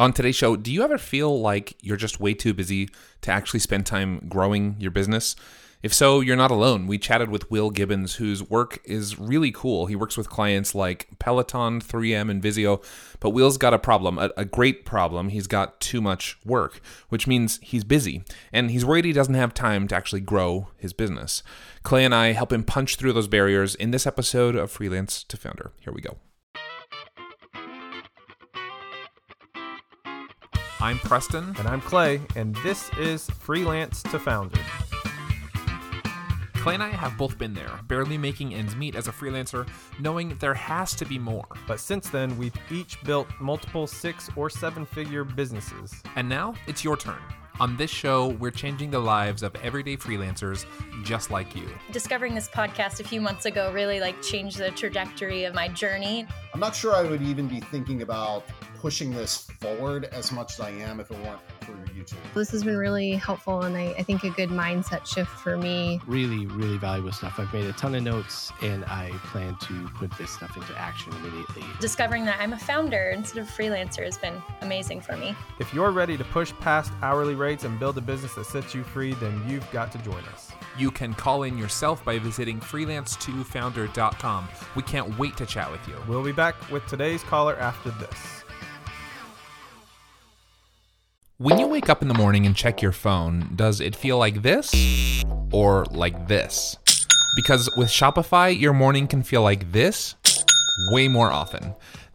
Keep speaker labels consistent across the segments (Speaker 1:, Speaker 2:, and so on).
Speaker 1: On today's show, do you ever feel like you're just way too busy to actually spend time growing your business? If so, you're not alone. We chatted with Will Gibbons, whose work is really cool. He works with clients like Peloton, 3M, and Vizio. But Will's got a problem, a, a, great problem. He's got too much work, which means he's busy, and he's worried he doesn't have time to actually grow his business. Clay and I help him punch through those barriers in this episode of Freelance to Founder. Here we go. I'm Preston.
Speaker 2: And I'm Clay, and this is Freelance to Founder.
Speaker 1: Clay and I have both been there, barely making ends meet as a freelancer, knowing there has to be more.
Speaker 2: But since then, we've each built multiple six or seven figure businesses.
Speaker 1: And now it's your turn. On this show, we're changing the lives of everyday freelancers just like you.
Speaker 3: Discovering this podcast a few months ago really like changed the trajectory of my journey.
Speaker 4: I'm not sure I would even be thinking about pushing this forward as much as I am if it weren't for YouTube.
Speaker 5: This has been really helpful and I, I think a good mindset shift for me.
Speaker 6: Really, really valuable stuff. I've made a ton of notes and I plan to put this stuff into action immediately.
Speaker 3: Discovering that I'm a founder instead of freelancer has been amazing for me.
Speaker 2: If you're ready to push past hourly rates and build a business that sets you free, then you've got to join us.
Speaker 1: You can call in yourself by visiting freelancetofounder.com. We can't wait to chat with you.
Speaker 2: We'll be back with today's caller after this.
Speaker 1: When you wake up in the morning and check your phone, does it feel like this or like this? Because with Shopify, your morning can feel like this way more often.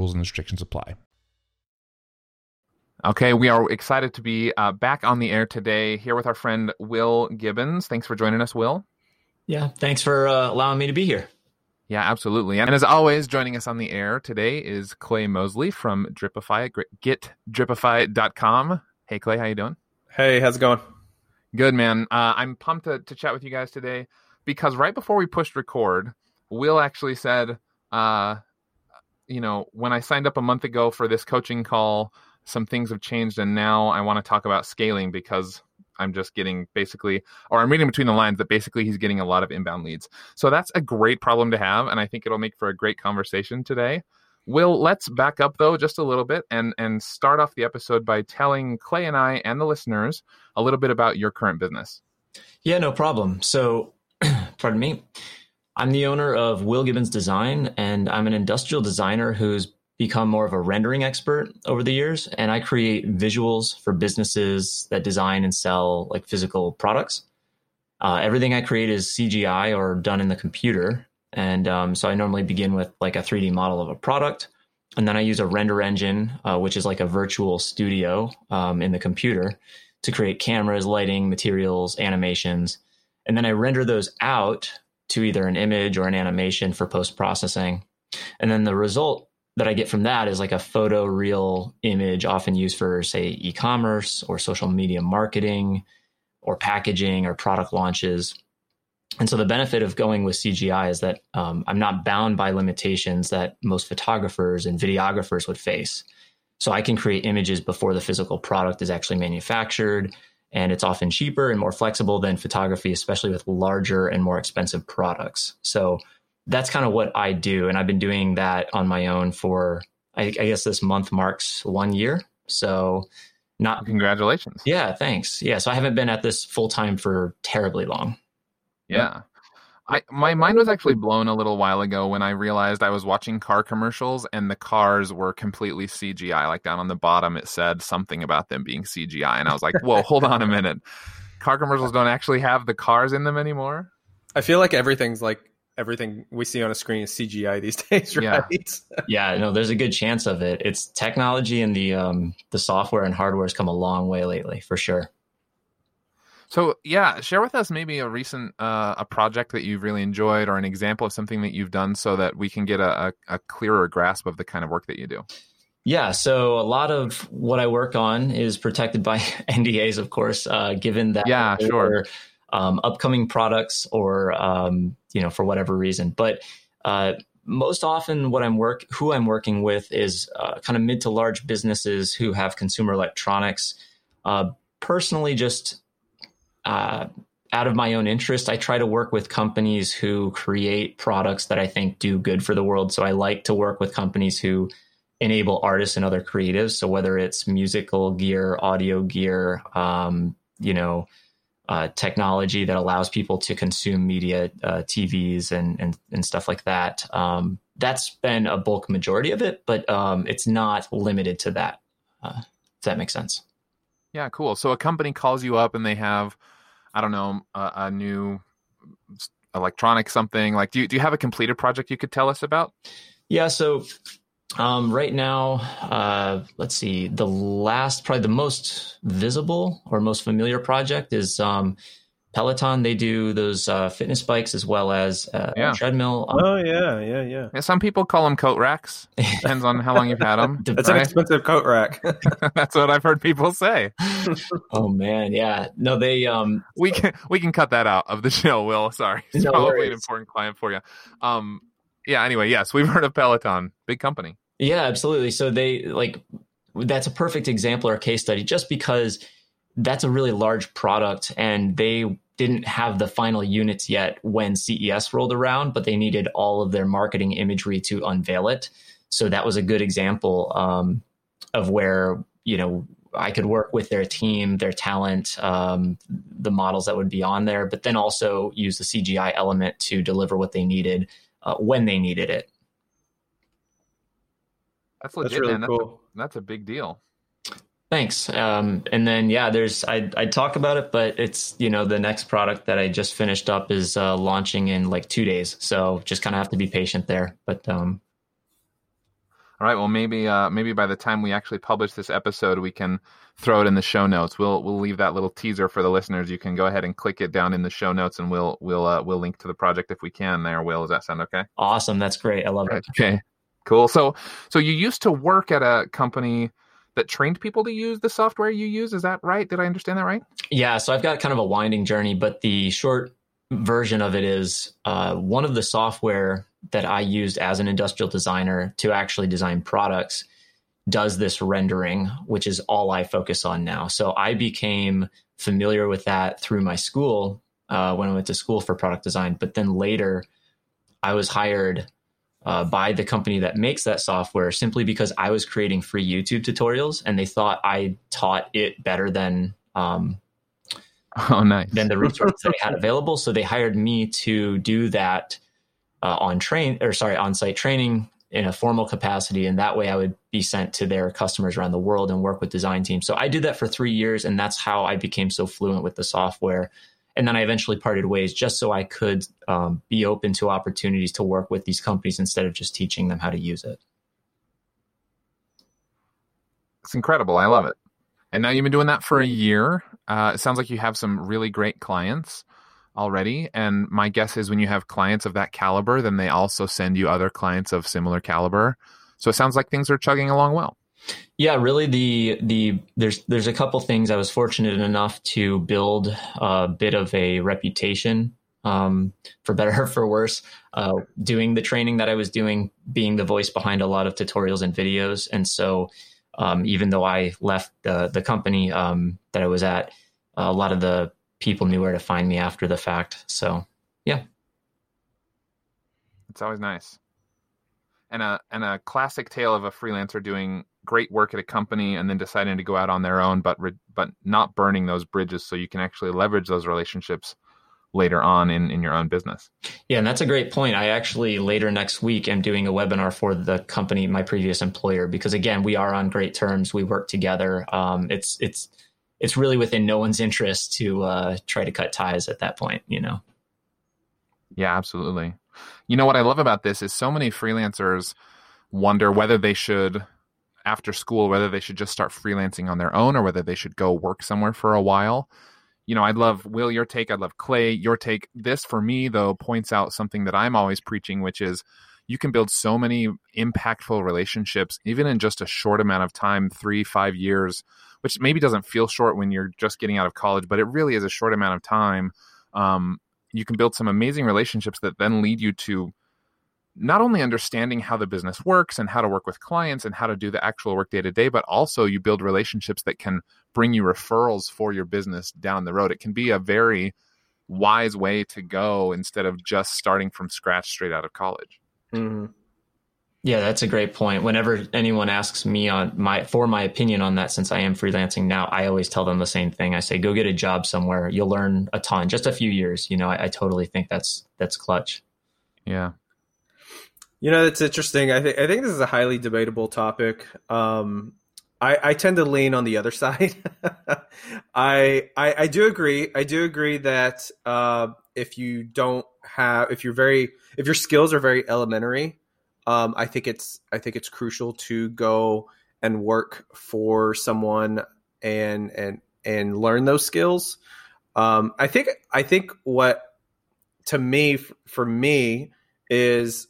Speaker 1: rules and restrictions apply. Okay, we are excited to be uh, back on the air today here with our friend Will Gibbons. Thanks for joining us, Will.
Speaker 7: Yeah, thanks for uh, allowing me to be here.
Speaker 1: Yeah, absolutely. And as always, joining us on the air today is Clay Mosley from Dripify at getdripify.com. Hey, Clay, how you doing?
Speaker 8: Hey, how's it going?
Speaker 1: Good, man. Uh, I'm pumped to, to chat with you guys today because right before we pushed record, Will actually said, uh, you know, when I signed up a month ago for this coaching call, some things have changed, and now I want to talk about scaling because I'm just getting basically, or I'm reading between the lines that basically he's getting a lot of inbound leads. So that's a great problem to have, and I think it'll make for a great conversation today. Will, let's back up though just a little bit and and start off the episode by telling Clay and I and the listeners a little bit about your current business.
Speaker 7: Yeah, no problem. So, pardon me. I'm the owner of Will Gibbons Design, and I'm an industrial designer who's become more of a rendering expert over the years. And I create visuals for businesses that design and sell like physical products. Uh, everything I create is CGI or done in the computer. And um, so I normally begin with like a 3D model of a product. And then I use a render engine, uh, which is like a virtual studio um, in the computer to create cameras, lighting, materials, animations. And then I render those out to either an image or an animation for post processing. And then the result that I get from that is like a photo real image, often used for, say, e commerce or social media marketing or packaging or product launches. And so the benefit of going with CGI is that um, I'm not bound by limitations that most photographers and videographers would face. So I can create images before the physical product is actually manufactured. And it's often cheaper and more flexible than photography, especially with larger and more expensive products. So that's kind of what I do. And I've been doing that on my own for, I, I guess this month marks one year. So not,
Speaker 1: Congratulations.
Speaker 7: yeah, thanks. Yeah. So I haven't been at this full time for terribly long.
Speaker 1: Yeah. I, my mind was actually blown a little while ago when I realized I was watching car commercials and the cars were completely CGI. Like down on the bottom, it said something about them being CGI. And I was like, whoa, hold on a minute. Car commercials don't actually have the cars in them anymore?
Speaker 2: I feel like everything's like everything we see on a screen is CGI these days,
Speaker 1: Yeah.
Speaker 2: right?
Speaker 7: Yeah, no, there's a good chance of it. It's technology and the um, the software and hardware has come a long way lately, for sure.
Speaker 1: So yeah, share with us maybe a recent uh, a project that you've really enjoyed or an example of something that you've done so that we can get a, a, a clearer grasp of the kind of work that you do.
Speaker 7: Yeah, so a lot of what I work on is protected by NDAs, of course, uh, given that
Speaker 1: Yeah, sure.
Speaker 7: um, upcoming products or um, you know for whatever reason. But uh, most often, what I'm work who I'm working with is uh, kind of mid to large businesses who have consumer electronics. Uh, personally, just uh, out of my own interest, I try to work with companies who create products that I think do good for the world. So I like to work with companies who enable artists and other creatives. So whether it's musical gear, audio gear, um, you know, uh, technology that allows people to consume media, uh, TVs and, and and stuff like that. Um, that's been a bulk majority of it, but um, it's not limited to that. Uh, if that make sense.
Speaker 1: Yeah, cool. So a company calls you up and they have, I don't know, a, a new electronic something. Like, do you do you have a completed project you could tell us about?
Speaker 7: Yeah. So um, right now, uh, let's see. The last, probably the most visible or most familiar project is um, Peloton. They do those uh, fitness bikes as well as uh,
Speaker 1: Yeah.
Speaker 7: treadmill.
Speaker 2: Oh yeah, yeah, yeah.
Speaker 1: Yeah, some people call them coat racks. Depends on how long you've had them.
Speaker 2: It's an expensive coat rack.
Speaker 1: That's what I've heard people say.
Speaker 7: oh man, yeah. No, they. Um,
Speaker 1: We can we can cut that out of the show. Will sorry, it's
Speaker 7: No
Speaker 1: probably an important client for you. Um, yeah. Anyway, yes, we've heard of Peloton, big company.
Speaker 7: Yeah, absolutely. So they like that's a perfect example or case study just because that's a really large product and they didn't have the final units yet when CES rolled around, but they needed all of their marketing imagery to unveil it. So that was a good example um, of where you know I could work with their team, their talent, um, the models that would be on there, but then also use the CGI element to deliver what they needed uh, when they needed it.
Speaker 1: That's legit,
Speaker 2: That's really
Speaker 1: man.
Speaker 2: cool.
Speaker 1: That's a, that's a big deal.
Speaker 7: Thanks. Um, and then yeah, there's I I talk about it, but it's you know the next product that I just finished up is uh, launching in like two days, so just kind of have to be patient there. But um,
Speaker 1: All right. Well, maybe uh, maybe by the time we actually publish this episode, we can throw it in the show notes. We'll we'll leave that little teaser for the listeners. You can go ahead and click it down in the show notes, and we'll we'll uh, we'll link to the project if we can. There, Will. Does that sound okay?
Speaker 7: awesome, that's great. I love it.
Speaker 1: Okay. Cool. So so you used to work at a company that trained people to use the software you use. Is that right? Did I understand that right?
Speaker 7: Yeah, so I've got kind of a winding journey, but the short version of it is uh, one of the software that I used as an industrial designer to actually design products does this rendering, which is all I focus on now. So I became familiar with that through my school uh, when I went to school for product design, but then later I was hired uh, by the company that makes that software simply because I was creating free YouTube tutorials and they thought I taught it better than um,
Speaker 1: Oh, nice.
Speaker 7: than the resources they had available. So they hired me to do that uh, on train or sorry on site training in a formal capacity, and that way I would be sent to their customers around the world and work with design teams. So I did that for three years, and that's how I became so fluent with the software. And then I eventually parted ways just so I could um, be open to opportunities to work with these companies instead of just teaching them how to use it.
Speaker 1: It's incredible. I love it. And now you've been doing that for a year. Uh, it sounds like you have some really great clients already. And my guess is when you have clients of that caliber, then they also send you other clients of similar caliber. So it sounds like things are chugging along well.
Speaker 7: Yeah, really. The the there's there's a couple things I was fortunate enough to build a bit of a reputation, um, for better or for worse, uh, doing the training that I was doing, being the voice behind a lot of tutorials and videos, and so Um, even though I left the the company um, that I was at, a lot of the people knew where to find me after the fact. So yeah,
Speaker 1: It's always nice. And a and a classic tale of a freelancer doing great work at a company and then deciding to go out on their own, but re- but not burning those bridges, so you can actually leverage those relationships later on in in your own business.
Speaker 7: Yeah, and that's a great point. I actually later next week am doing a webinar for the company, my previous employer, because again, we are on great terms. We work together. Um, it's it's it's really within no one's interest to uh, try to cut ties at that point. You know.
Speaker 1: Yeah, absolutely. You know what I love about this is so many freelancers wonder whether they should after school whether they should just start freelancing on their own or whether they should go work somewhere for a while. You know, I'd love Will your take, I'd love Clay your take. This for me though points out something that I'm always preaching which is you can build so many impactful relationships even in just a short amount of time, 3 5 years, which maybe doesn't feel short when you're just getting out of college, but it really is a short amount of time. Um, you can build some amazing relationships that then lead you to not only understanding how the business works and how to work with clients and how to do the actual work day to day, but also you build relationships that can bring you referrals for your business down the road. It can be a very wise way to go instead of just starting from scratch straight out of college.
Speaker 2: Mm-hmm.
Speaker 7: Yeah, that's a great point. Whenever anyone asks me on my for my opinion on that, since I am freelancing now, I always tell them the same thing. I say, go get a job somewhere. You'll learn a ton. Just a few years. You know, I, I totally think that's that's clutch.
Speaker 1: Yeah.
Speaker 2: You know, it's interesting. I think I think this is a highly debatable topic. Um, I, I tend to lean on the other side. I, I I do agree. I do agree that uh, if you don't have, if you're very, if your skills are very elementary, um, I think it's I think it's crucial to go and work for someone and and and learn those skills. Um, I think I think what to me for me is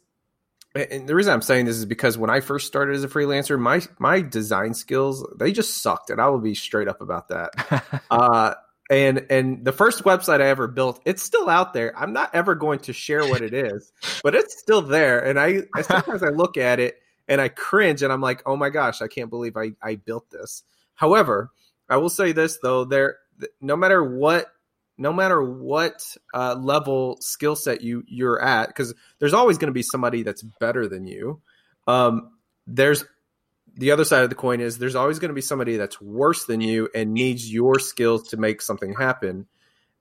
Speaker 2: and the reason I'm saying this is because when I first started as a freelancer, my my design skills they just sucked, and I will be straight up about that. uh, and and the first website I ever built, it's still out there. I'm not ever going to share what it is, but it's still there. And I, I sometimes I look at it and I cringe, and I'm like, oh my gosh, I can't believe I I built this. However, I will say this though, there no matter what no matter what uh, level skill set you you're at, because there's always going to be somebody that's better than you. Um, there's the other side of the coin is there's always going to be somebody that's worse than you and needs your skills to make something happen.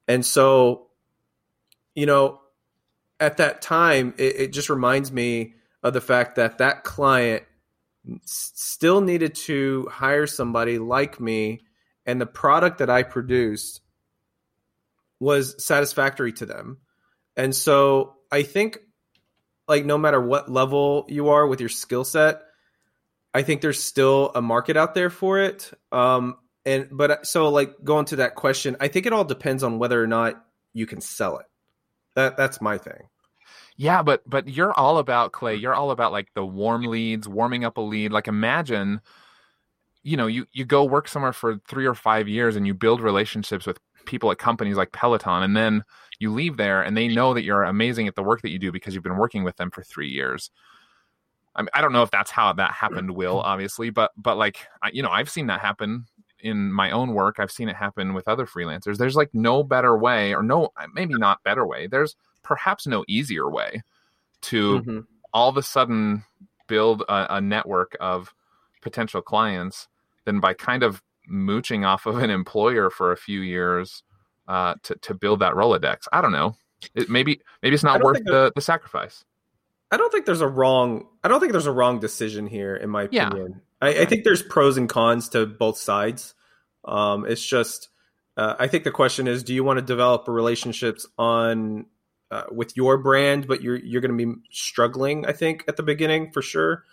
Speaker 2: And so, you know, at that time, it, it just reminds me of the fact that that client still needed to hire somebody like me, and the product that I produced was satisfactory to them. And so I think like no matter what level you are with your skill set, I think there's still a market out there for it. Um and but so like going to that question, I think it all depends on whether or not you can sell it. That that's my thing.
Speaker 1: Yeah, but but you're all about Clay. You're all about like the warm leads, warming up a lead. Like imagine, you know, you you go work somewhere for three or five years and you build relationships with people at companies like Peloton, and then you leave there and they know that you're amazing at the work that you do because you've been working with them for three years. I mean, I don't know if that's how that happened, Will, obviously, but but like I, you know, I've seen that happen in my own work. I've seen it happen with other freelancers. There's like no better way, or no, maybe not better way. There's perhaps no easier way to
Speaker 2: Mm-hmm.
Speaker 1: all of a sudden build a, a network of potential clients than by kind of mooching off of an employer for a few years uh, to to build that Rolodex. I don't know. It, maybe maybe it's not worth the, the sacrifice.
Speaker 2: I don't think there's a wrong. I don't think there's a wrong decision here, in my
Speaker 1: Yeah.
Speaker 2: opinion. I, I think there's pros and cons to both sides. Um, it's just, uh, I think the question is, do you want to develop relationships on uh, with your brand, but you're you're going to be struggling? I think at the beginning for sure.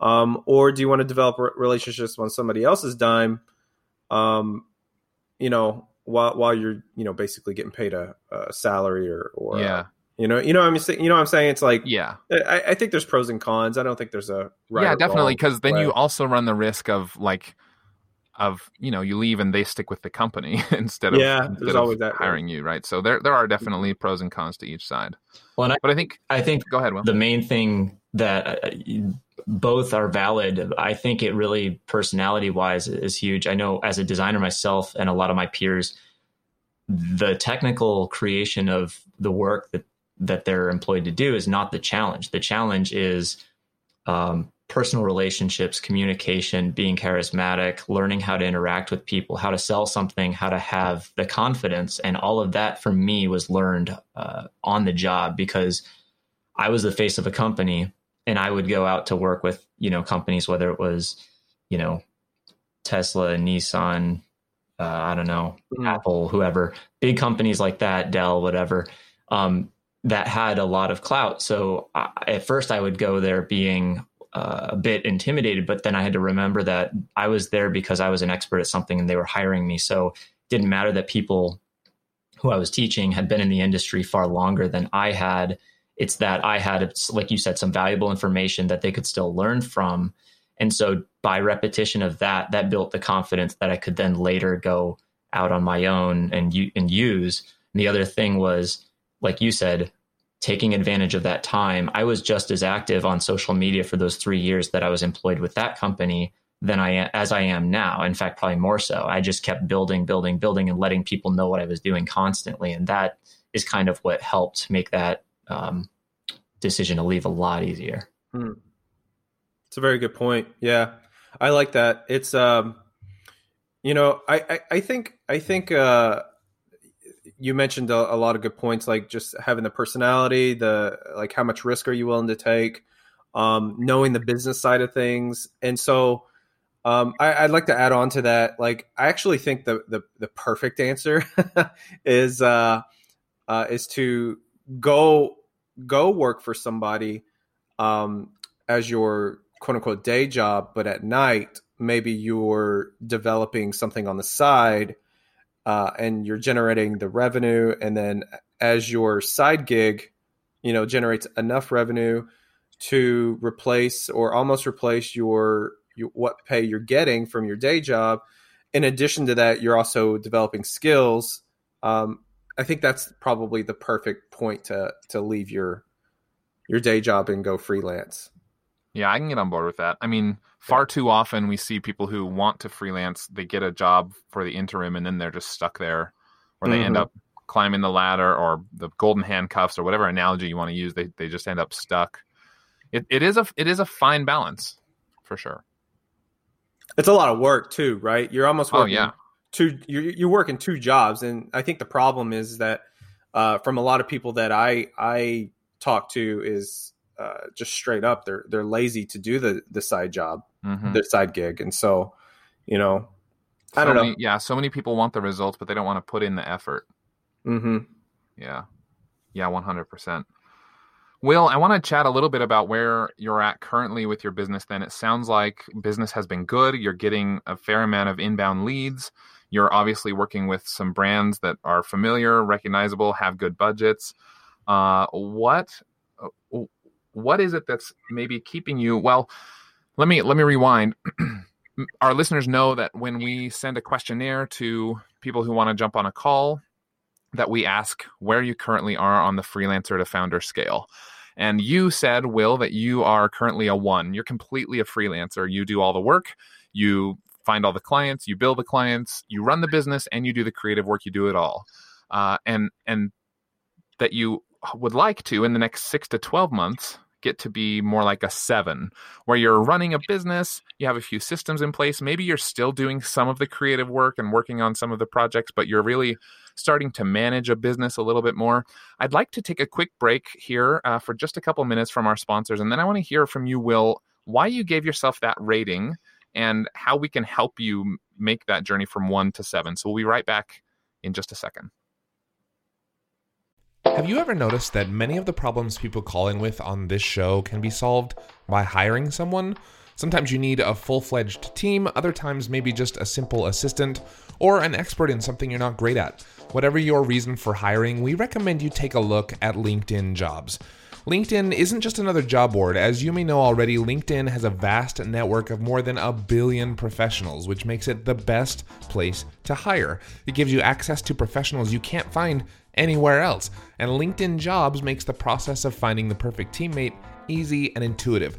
Speaker 2: Um, or do you want to develop relationships on somebody else's dime? Um, you know, while while you're you know basically getting paid a, a salary or or uh,
Speaker 1: yeah,
Speaker 2: you know you know what I'm saying you know what I'm saying it's like
Speaker 1: yeah,
Speaker 2: I, I think there's pros and cons. I don't think there's a right
Speaker 1: yeah, definitely. Because then
Speaker 2: way.
Speaker 1: you also run the risk of like of you know you leave and they stick with the company instead of
Speaker 2: Yeah,
Speaker 1: instead
Speaker 2: there's
Speaker 1: of
Speaker 2: always that, right?
Speaker 1: hiring you, right? So there there are definitely pros and cons to each side.
Speaker 7: Well, and I,
Speaker 1: But I think
Speaker 7: I think
Speaker 1: go ahead, Will.
Speaker 7: the main thing that uh, both are valid. I think it really personality wise is huge. I know as a designer myself and a lot of my peers, the technical creation of the work that that they're employed to do is not the challenge. The challenge is um, personal relationships, communication, being charismatic, learning how to interact with people, how to sell something, how to have the confidence, and all of that for me was learned uh, on the job because I was the face of a company and I would go out to work with, you know, companies, whether it was, you know, Tesla, Nissan, uh, I don't know,
Speaker 2: Mhm.
Speaker 7: Apple, whoever, big companies like that, Dell, whatever, um, that had a lot of clout. So I, at first I would go there being uh, a bit intimidated, but then I had to remember that I was there because I was an expert at something and they were hiring me. So it didn't matter that people who I was teaching had been in the industry far longer than I had. It's that I had, like you said, some valuable information that they could still learn from. And so by repetition of that, that built the confidence that I could then later go out on my own and, and use. And the other thing was, like you said, taking advantage of that time. I was just as active on social media for those three years that I was employed with that company than I as I am now. In fact, probably more so. I just kept building, building, building, and letting people know what I was doing constantly, and that is kind of what helped make that um, decision to leave a lot easier.
Speaker 2: It's a very good point. Yeah, I like that. It's um, you know, I I, I think I think uh, you mentioned a, a lot of good points, like just having the personality, the like how much risk are you willing to take, um, knowing the business side of things, and so. Um, I, I'd like to add on to that. Like, I actually think the the, the perfect answer is uh, uh, is to go go work for somebody um, as your quote unquote day job, but at night maybe you're developing something on the side uh, and you're generating the revenue, and then as your side gig, you know, generates enough revenue to replace or almost replace your, your what pay you're getting from your day job. In addition to that, you're also developing skills. Um, I think that's probably the perfect point to to leave your your day job and go freelance.
Speaker 1: Yeah, I can get on board with that. I mean, far too often we see people who want to freelance, they get a job for the interim and then they're just stuck there or they end
Speaker 2: Mhm.
Speaker 1: up climbing the ladder or the golden handcuffs or whatever analogy you want to use, they they just end up stuck. It it is a it is a fine balance for sure.
Speaker 2: It's a lot of work too, right? You're almost
Speaker 1: Oh,
Speaker 2: working
Speaker 1: yeah.
Speaker 2: two you're you're working two jobs and I think the problem is that uh, from a lot of people that I I talk to is uh, just straight up they're they're lazy to do the the side job,
Speaker 1: Mhm.
Speaker 2: the side gig. And so, you know, I don't know.
Speaker 1: yeah, so many people want the results, but they don't want to put in the effort.
Speaker 2: Mm-hmm.
Speaker 1: Yeah. Yeah, 100%. Will, I want to chat a little bit about where you're at currently with your business then. It sounds like business has been good. You're getting a fair amount of inbound leads. You're obviously working with some brands that are familiar, recognizable, have good budgets. Uh, what uh, what is it that's maybe keeping you well, let me let me rewind. Our listeners know that when we send a questionnaire to people who want to jump on a call, that we ask where you currently are on the freelancer to founder scale. And you said, Will, that you are currently a one. You're completely a freelancer. You do all the work, you find all the clients, you bill the clients, you run the business, and you do the creative work. You do it all. Uh, and and that you would like to in the next six to twelve months get to be more like a seven, where you're running a business, you have a few systems in place. Maybe you're still doing some of the creative work and working on some of the projects, but you're really starting to manage a business a little bit more. I'd like to take a quick break here uh, for just a couple minutes from our sponsors, and then I want to hear from you, Will, why you gave yourself that rating and how we can help you make that journey from one to seven. So we'll be right back in just a second. Have you ever noticed that many of the problems people call in with on this show can be solved by hiring someone? Sometimes you need a full fledged team, other times, maybe just a simple assistant or an expert in something you're not great at. Whatever your reason for hiring, we recommend you take a look at LinkedIn jobs. LinkedIn isn't just another job board. As you may know already, LinkedIn has a vast network of more than a billion professionals, which makes it the best place to hire. It gives you access to professionals you can't find anywhere else. And LinkedIn Jobs makes the process of finding the perfect teammate easy and intuitive.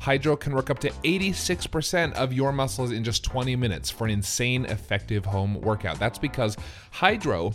Speaker 1: Hydrow can work up to 86% of your muscles in just 20 minutes for an insane effective home workout. That's because Hydrow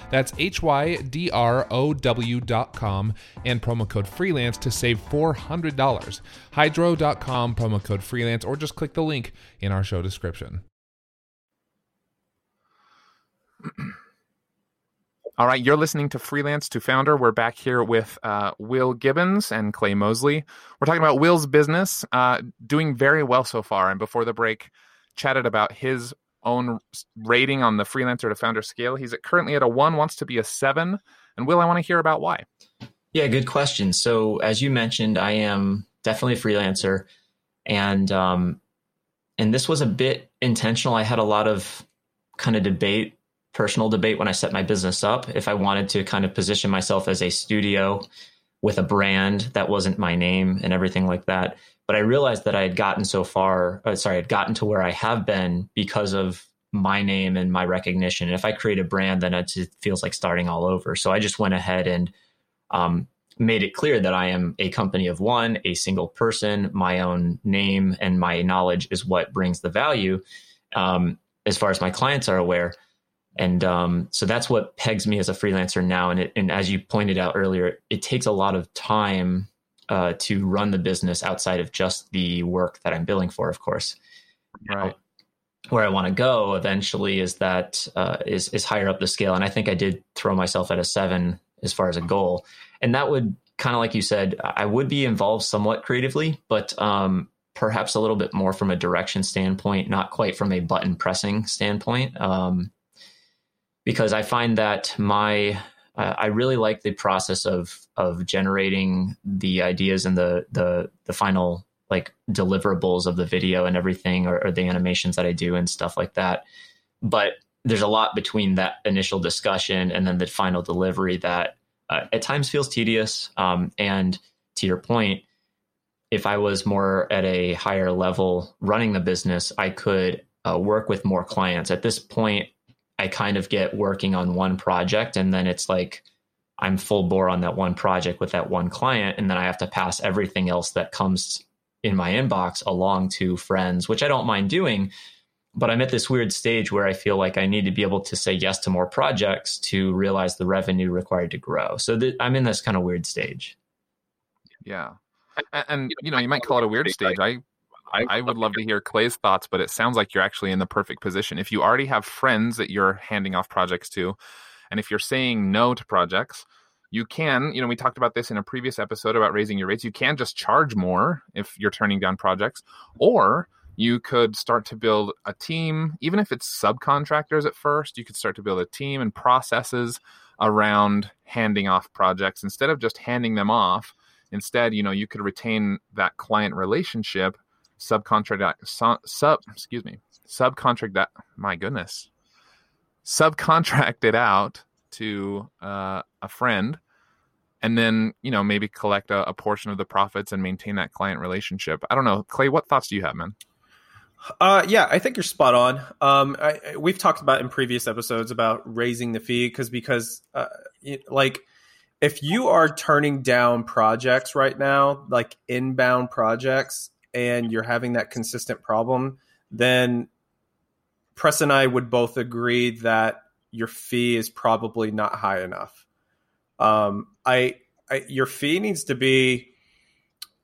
Speaker 1: That's H Y D R O W.com and promo code freelance to save $400. Hydrow.com, promo code freelance, or just click the link in our show description. All right, you're listening to Freelance to Founder. We're back here with uh, Will Gibbons and Clay Mosley. We're talking about Will's business, uh, doing very well so far. And before the break, chatted about his own rating on the freelancer to founder scale. He's at, currently at a one, wants to be a seven. And Will, I want to hear about why.
Speaker 7: Yeah, good question. So, as you mentioned, I am definitely a freelancer, and um, and this was a bit intentional. I had a lot of kind of debate, personal debate, when I set my business up. If I wanted to kind of position myself as a studio with a brand that wasn't my name and everything like that. But I realized that I had gotten so far. Uh, sorry, I'd gotten to where I have been because of my name and my recognition. And if I create a brand, then it feels like starting all over. So I just went ahead and um, made it clear that I am a company of one, a single person. My own name and my knowledge is what brings the value, um, as far as my clients are aware. And um, so that's what pegs me as a freelancer now. And, it, and as you pointed out earlier, it takes a lot of time uh, to run the business outside of just the work that I'm billing for, of course.
Speaker 1: Right.
Speaker 7: Where I want to go eventually is that uh, is is higher up the scale, and I think I did throw myself at a seven as far as a goal. And that would kind of like you said, I would be involved somewhat creatively, but um, perhaps a little bit more from a direction standpoint, not quite from a button pressing standpoint. Um, because I find that my uh, I really like the process of of generating the ideas and the the the final like deliverables of the video and everything or, or the animations that I do and stuff like that. But there's a lot between that initial discussion and then the final delivery that uh, at times feels tedious. Um, and to your point, if I was more at a higher level running the business, I could uh, work with more clients. At this point, I kind of get working on one project and then it's like I'm full bore on that one project with that one client. And then I have to pass everything else that comes in my inbox along to friends, which I don't mind doing but I'm at this weird stage where I feel like I need to be able to say yes to more projects to realize the revenue required to grow. So th- I'm in this kind of weird stage.
Speaker 1: Yeah, and, and you know, you might call it a weird stage. I, I, I would love to hear Clay's thoughts, but it sounds like you're actually in the perfect position. If you already have friends that you're handing off projects to, and if you're saying no to projects, you can, you know, we talked about this in a previous episode about raising your rates. You can just charge more if you're turning down projects, or you could start to build a team, even if it's subcontractors at first, you could start to build a team and processes around handing off projects instead of just handing them off. Instead, you know, you could retain that client relationship subcontract sub, excuse me subcontract that my goodness subcontract it out to uh, a friend and then you know maybe collect a, a portion of the profits and maintain that client relationship. I don't know. Clay what thoughts do you have man?
Speaker 2: Uh, yeah, I think you're spot on. Um, I, we've talked about in previous episodes about raising the fee because because uh, like if you are turning down projects right now, like inbound projects, and you're having that consistent problem, then Preston I would both agree that your fee is probably not high enough. Um, I, I your fee needs to be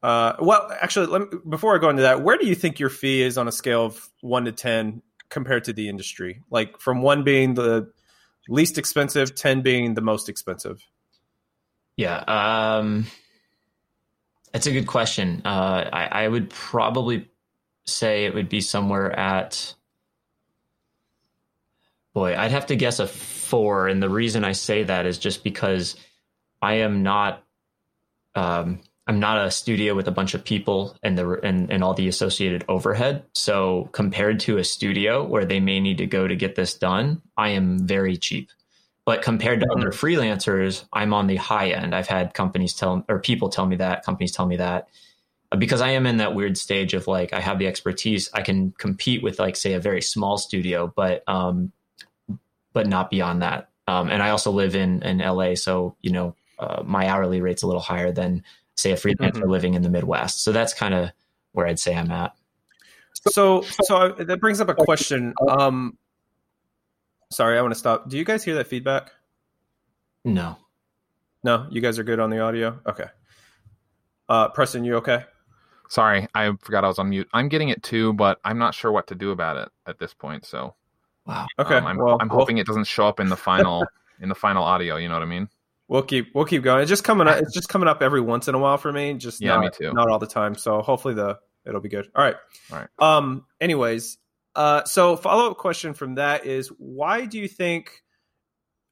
Speaker 2: uh, well, actually, let me, before I go into that, where do you think your fee is on a scale of one to ten compared to the industry? Like from one being the least expensive, ten being the most expensive.
Speaker 7: Yeah, um, that's a good question. Uh, I, I would probably say it would be somewhere at. Boy, I'd have to guess a four, and the reason I say that is just because I am not. Um, I'm not a studio with a bunch of people and the and, and all the associated overhead. So compared to a studio where they may need to go to get this done, I am very cheap. But compared to other freelancers, I'm on the high end. I've had companies tell or people tell me that, companies tell me that. Uh, Because I am in that weird stage of like I have the expertise, I can compete with like say a very small studio, but um but not beyond that. Um and I also live in in LA, so you know, uh, my hourly rate's a little higher than say a freelancer
Speaker 2: Mhm.
Speaker 7: living in the Midwest. So that's kind of where I'd say I'm at.
Speaker 2: So, so that brings up a question. Um, sorry, I want to stop. Do you guys hear that feedback?
Speaker 7: No.
Speaker 2: No, you guys are good on the audio. Okay. Uh, Preston, you okay?
Speaker 1: sorry i forgot i was on mute i'm getting it too but i'm not sure what to do about it at this point so
Speaker 7: Wow.
Speaker 2: Okay.
Speaker 1: um, I'm,
Speaker 2: well,
Speaker 1: I'm
Speaker 2: we'll-
Speaker 1: hoping it doesn't show up in the final in the final audio you know what i mean
Speaker 2: We'll keep we'll keep going. It's just coming up. It's just coming up every once in a while for me. Just
Speaker 1: Yeah,
Speaker 2: not,
Speaker 1: me too.
Speaker 2: Not all the time. So hopefully the it'll be good. All right.
Speaker 1: All right.
Speaker 2: Um. Anyways, uh. So follow up question from that is why do you think,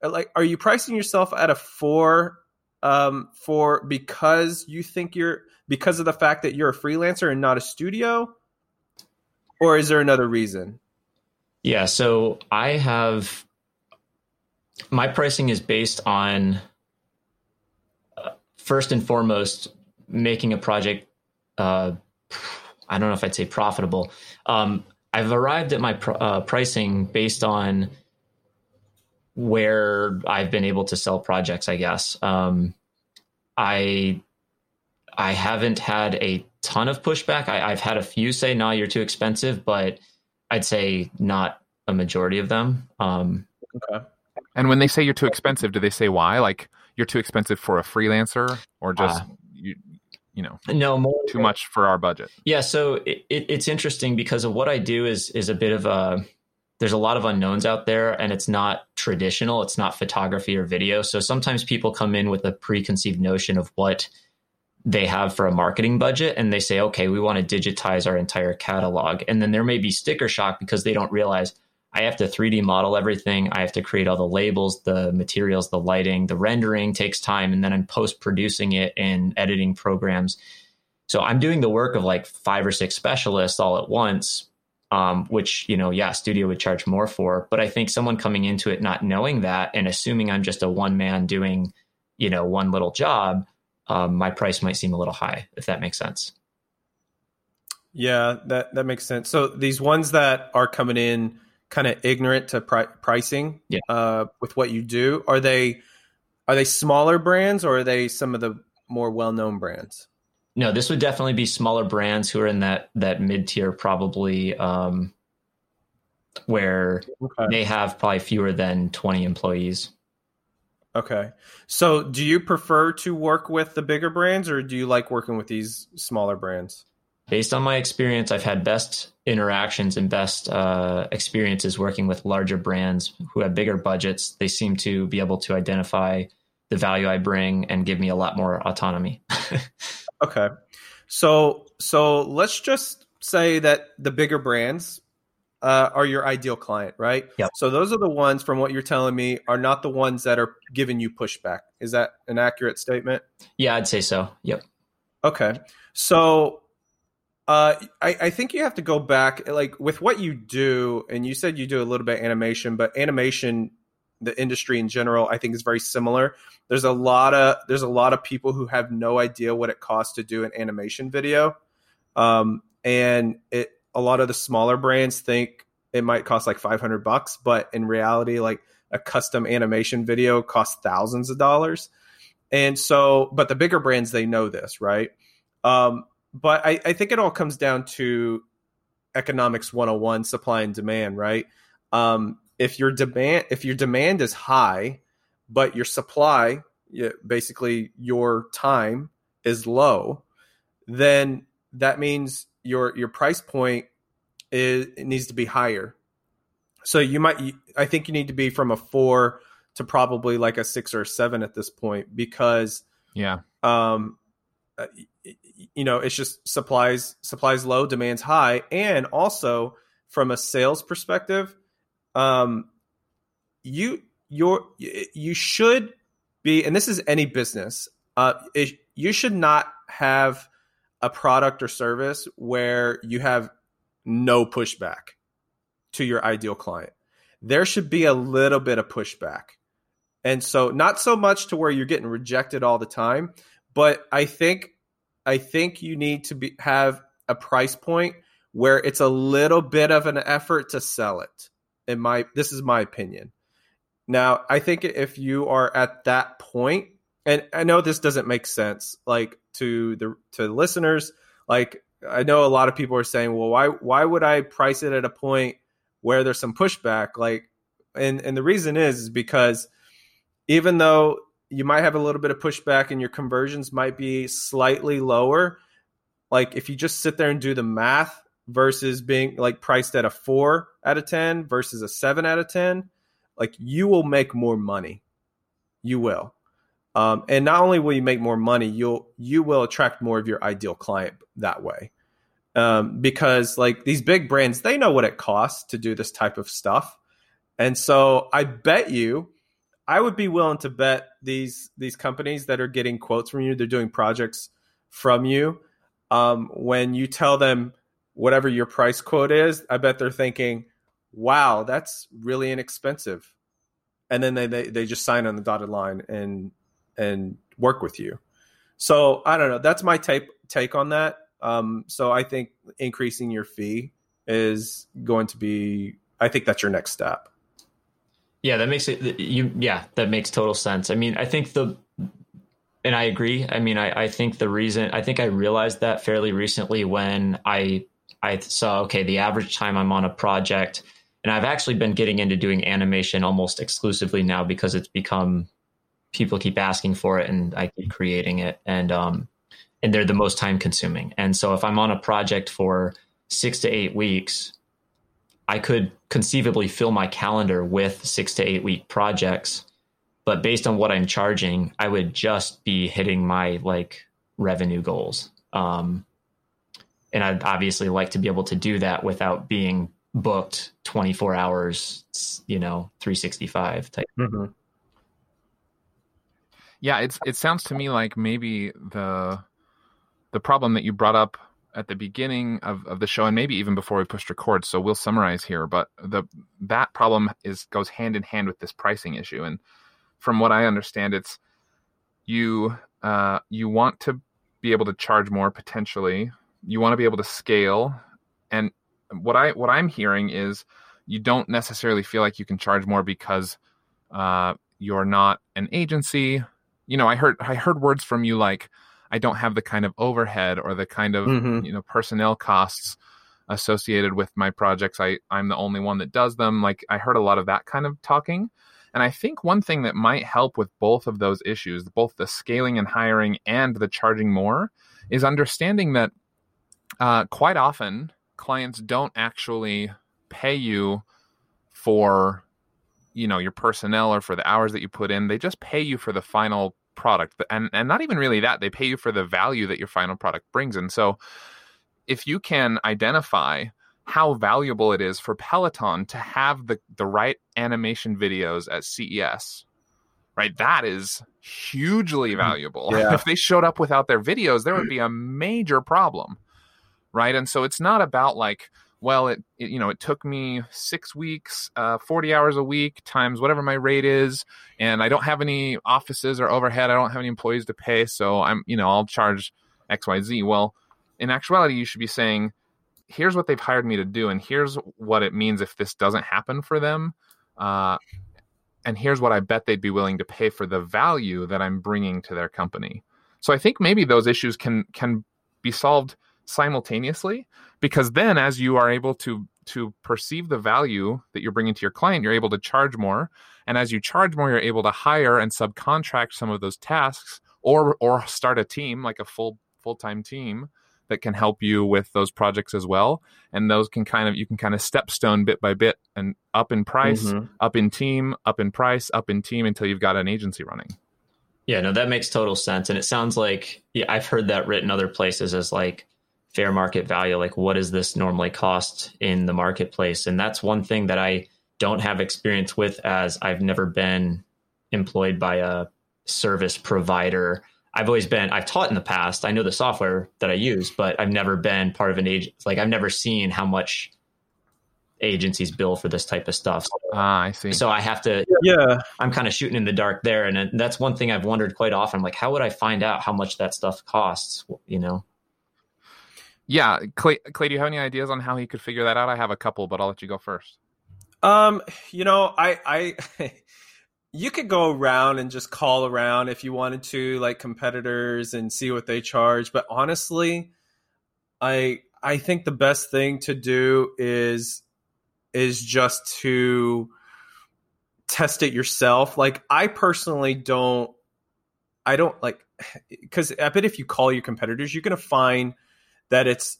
Speaker 2: uh, like, are you pricing yourself at a four, um, for because you think you're because of the fact that you're a freelancer and not a studio, or is there another reason?
Speaker 7: Yeah, so I have my pricing is based on uh, first and foremost making a project. Uh, I don't know if I'd say profitable. Um, I've arrived at my pr- uh, pricing based on where I've been able to sell projects. I guess um, I I haven't had a ton of pushback. I, I've had a few say, "No, you're too expensive," but I'd say not a majority of them. Um,
Speaker 2: Okay.
Speaker 1: and when they say you're too expensive do they say why like you're too expensive for a freelancer or just
Speaker 7: Uh,
Speaker 1: you know
Speaker 7: no more
Speaker 1: too much for our budget
Speaker 7: Yeah, so it, it, it's interesting because of what I do is is a bit of a there's a lot of unknowns out there, and it's not traditional. It's not photography or video. So sometimes people come in with a preconceived notion of what they have for a marketing budget, and they say, "Okay, we want to digitize our entire catalog," and then there may be sticker shock because they don't realize I have to 3D model everything. I have to create all the labels, the materials, the lighting, the rendering takes time, and then I'm post producing it in editing programs. So I'm doing the work of like five or six specialists all at once, um, which, you know, yeah, studio would charge more for. But I think someone coming into it not knowing that and assuming I'm just a one man doing, you know, one little job, um, my price might seem a little high, if that makes sense.
Speaker 2: Yeah, that that makes sense. So these ones that are coming in kind of ignorant to pri- pricing,
Speaker 7: Yeah.
Speaker 2: uh, with what you do, are they are they smaller brands or are they some of the more well known brands?
Speaker 7: No, this would definitely be smaller brands who are in that that mid tier, probably um, where
Speaker 2: Okay.
Speaker 7: they have probably fewer than 20 employees.
Speaker 2: Okay. So do you prefer to work with the bigger brands or do you like working with these smaller brands?
Speaker 7: Based on my experience, I've had best interactions and best uh, experiences working with larger brands who have bigger budgets. They seem to be able to identify the value I bring and give me a lot more autonomy.
Speaker 2: Okay. So so let's just say that the bigger brands uh, are your ideal client, right?
Speaker 7: Yep.
Speaker 2: So those are the ones, from what you're telling me, are not the ones that are giving you pushback. Is that an accurate statement?
Speaker 7: yeah, I'd say so. Yep.
Speaker 2: Okay. So Uh, I, I think you have to go back, like with what you do, and you said you do a little bit animation, but animation, the industry in general, I think is very similar. There's a lot of there's a lot of people who have no idea what it costs to do an animation video, um, and it a lot of the smaller brands think it might cost like 500 bucks, but in reality, like a custom animation video costs thousands of dollars. And so, but the bigger brands they know this, right? Um, but I, I think it all comes down to economics 101 supply and demand right? Um, if your demand if your demand is high but your supply basically your time is low then that means your your price point is it needs to be higher. So you might i think you need to be from a four to probably like a six or a seven at this point because
Speaker 1: yeah.
Speaker 2: um uh, you know it's just supplies supplies low demands high. And also from a sales perspective um you your you should be and this is any business uh it, you should not have a product or service where you have no pushback to your ideal client. There should be a little bit of pushback. And so not so much to where you're getting rejected all the time but i think I think you need to be have a price point where it's a little bit of an effort to sell it. In my this is my opinion. Now, I think if you are at that point, and I know this doesn't make sense, like to the to the listeners, like I know a lot of people are saying, well, why why would I price it at a point where there's some pushback? Like, and and the reason is, is because even though you might have a little bit of pushback and your conversions might be slightly lower. Like if you just sit there and do the math versus being like priced at a four out of 10 versus a seven out of 10, like you will make more money. You will. Um, and not only will you make more money, you'll you will attract more of your ideal client that way. Um, because like these big brands, they know what it costs to do this type of stuff. And so I bet you I would be willing to bet these these companies that are getting quotes from you, they're doing projects from you. Um, when you tell them whatever your price quote is, I bet they're thinking, "Wow, that's really inexpensive," and then they they, they just sign on the dotted line and and work with you. So I don't know. That's my take take on that. Um, so I think increasing your fee is going to be. I think that's your next step.
Speaker 7: Yeah, that makes it you yeah, that makes total sense. I mean, I think the and I agree. I mean, I, I think the reason I think I realized that fairly recently when I I saw okay, the average time I'm on a project and I've actually been getting into doing animation almost exclusively now because it's become people keep asking for it and I keep creating it and um and they're the most time consuming. And so if I'm on a project for 6 to 8 weeks, I could conceivably fill my calendar with six to eight week projects. But based on what I'm charging, I would just be hitting my like revenue goals. Um, and I'd obviously like to be able to do that without being booked 24 hours, you know, 365 type. Mm-hmm.
Speaker 1: Yeah, it's it sounds to me like maybe the the problem that you brought up at the beginning of, of the show and maybe even before we pushed record so we'll summarize here but the that problem is goes hand in hand with this pricing issue. And from what i understand it's you uh, you want to be able to charge more potentially. You want to be able to scale. And what i what i'm hearing is you don't necessarily feel like you can charge more because uh, you're not an agency. You know i heard i heard words from you like I don't have the kind of overhead or the kind of mm-hmm. you know personnel costs associated with my projects. I I'm the only one that does them. Like I heard a lot of that kind of talking. And I think one thing that might help with both of those issues, both the scaling and hiring and the charging more, is understanding that uh, quite often clients don't actually pay you for you know your personnel or for the hours that you put in they just pay you for the final product and and not even really that they pay you for the value that your final product brings and so if you can identify how valuable it is for Peloton to have the the right animation videos at CES right that is hugely mm-hmm. valuable yeah. if they showed up without their videos there would be a major problem right? And so it's not about like, well, it, it you know it took me six weeks, uh, forty hours a week times whatever my rate is, and I don't have any offices or overhead. I don't have any employees to pay, so I'm you know I'll charge X Y Z. Well, in actuality, you should be saying, here's what they've hired me to do, and here's what it means if this doesn't happen for them. Uh, and here's what I bet they'd be willing to pay for the value that I'm bringing to their company. So I think maybe those issues can can be solved simultaneously because then as you are able to to perceive the value that you're bringing to your client, you're able to charge more, and as you charge more, you're able to hire and subcontract some of those tasks or or start a team like a full full-time team that can help you with those projects as well and those can kind of you can kind of stepstone bit by bit and up in price
Speaker 2: Mhm.
Speaker 1: up in team up in price up in team until you've got an agency running
Speaker 7: Yeah, no, that makes total sense. And it sounds like yeah, I've heard that written other places as like fair market value. Like, what does this normally cost in the marketplace? And that's one thing that I don't have experience with as I've never been employed by a service provider. I've always been, I've taught in the past. I know the software that I use, but I've never been part of an agent. Like, I've never seen how much agencies bill for this type of stuff.
Speaker 1: ah i see
Speaker 7: So I have to
Speaker 2: Yeah,
Speaker 7: I'm kind of shooting in the dark there, and that's one thing I've wondered quite often. Like, how would I find out how much that stuff costs? You know?
Speaker 1: Yeah clay, clay do you have any ideas on how he could figure that out i have a couple but i'll let you go first
Speaker 2: Um, you know, I, I, you could go around and just call around if you wanted to, like competitors, and see what they charge. But honestly, I, I think the best thing to do is, is just to test it yourself. Like I personally don't, I don't like, because I bet if you call your competitors, you're gonna find that it's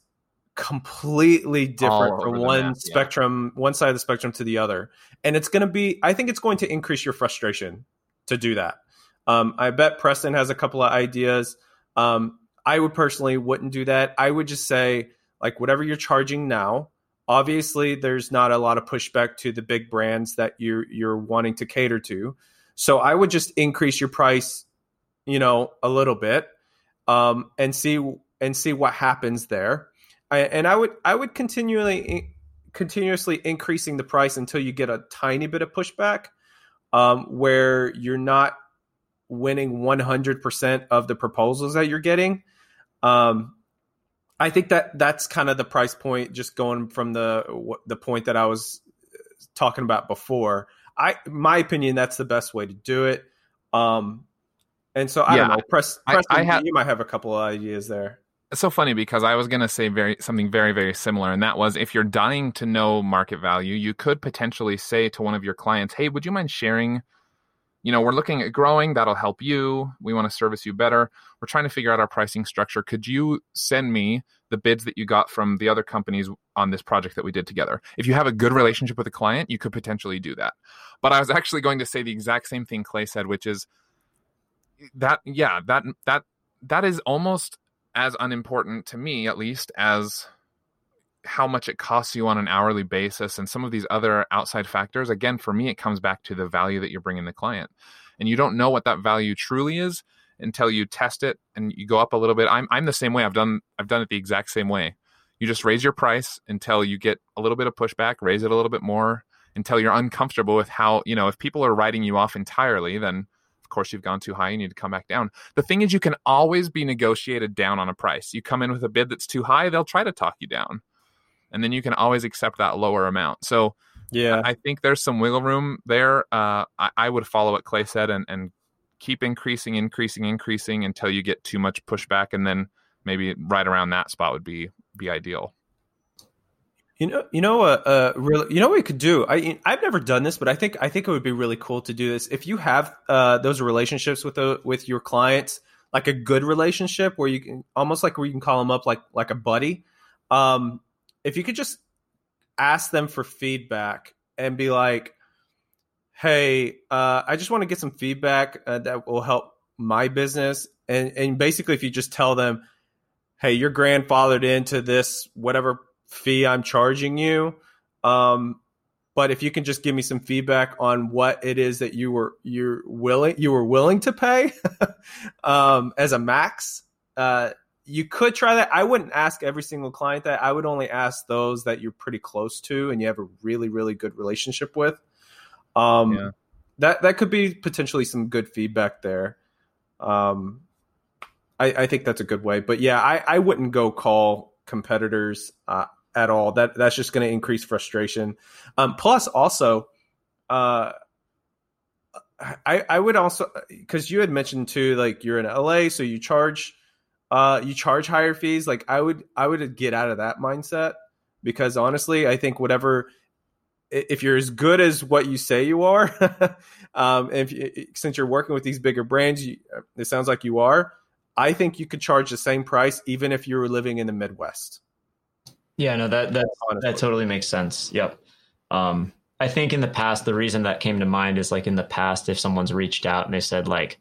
Speaker 2: completely different from one
Speaker 1: map, yeah.
Speaker 2: spectrum, one side of the spectrum to the other. And it's going to be, I think it's going to increase your frustration to do that. Um, I bet Preston has a couple of ideas. Um, I would personally wouldn't do that. I would just say, like, whatever you're charging now, obviously there's not a lot of pushback to the big brands that you're you're wanting to cater to. So I would just increase your price, you know, a little bit, um, and see and see what happens there. I, and I would I would continually continuously increasing the price until you get a tiny bit of pushback, um, where you're not winning 100% of the proposals that you're getting. Um, I think that that's kind of the price point. Just going from the the point that I was talking about before. I, my opinion, that's the best way to do it. Um, and so I
Speaker 1: Yeah,
Speaker 2: don't know. Press,
Speaker 1: I- I have-
Speaker 2: you might have a couple of ideas there.
Speaker 1: It's so funny because I was going to say very something very very similar, and that was if you're dying to know market value, you could potentially say to one of your clients, "Hey, would you mind sharing? You know, we're looking at growing. That'll help you. We want to service you better. We're trying to figure out our pricing structure. Could you send me the bids that you got from the other companies on this project that we did together? If you have a good relationship with a client, you could potentially do that. But I was actually going to say the exact same thing Clay said, which is that yeah that that that is almost as unimportant to me at least as how much it costs you on an hourly basis and some of these other outside factors again for me it comes back to the value that you're bringing the client. And you don't know what that value truly is until you test it and you go up a little bit. I'm, I'm the same way. I've done i've done it the exact same way. You just raise your price until you get a little bit of pushback raise it a little bit more until you're uncomfortable with how you know if people are writing you off entirely then course you've gone too high you need to come back down. The thing is you can always be negotiated down on a price. You come in with a bid that's too high they'll try to talk you down. And then you can always accept that lower amount. So
Speaker 2: Yeah.
Speaker 1: i think there's some wiggle room there. Uh, I, I would follow what clay said and, and keep increasing increasing increasing until you get too much pushback. And then maybe right around that spot would be be ideal
Speaker 2: You know, you know, uh, uh, really, you know what we could do. I I've never done this, but I think I think it would be really cool to do this. If you have uh, those relationships with the with your clients, like a good relationship where you can almost like where you can call them up like like a buddy. Um, if you could just ask them for feedback and be like, "Hey, uh, I just want to get some feedback uh, that will help my business," and and basically, if you just tell them, "Hey, you're grandfathered into this whatever." Fee I'm charging you. Um, but if you can just give me some feedback on what it is that you were you're willing you were willing to pay um, as a max, uh, you could try that. I wouldn't ask every single client that. I would only ask those that you're pretty close to and you have a really, really good relationship with. Um,
Speaker 8: Yeah.
Speaker 2: That that could be potentially some good feedback there. Um, I, I think that's a good way. But yeah, I, I wouldn't go call competitors uh, at all. That that's just going to increase frustration. Um, plus, also, uh, I I would also because you had mentioned too, like you're in LA, so you charge uh you charge higher fees. Like I would I would get out of that mindset because honestly, I think whatever if you're as good as what you say you are, um, if since you're working with these bigger brands, you, it sounds like you are. I think you could charge the same price even if you were living in the Midwest.
Speaker 7: Yeah, no, that that
Speaker 2: Honestly.
Speaker 7: that totally makes sense. Yep. Um, I think in the past, the reason that came to mind is like in the past, if someone's reached out and they said like,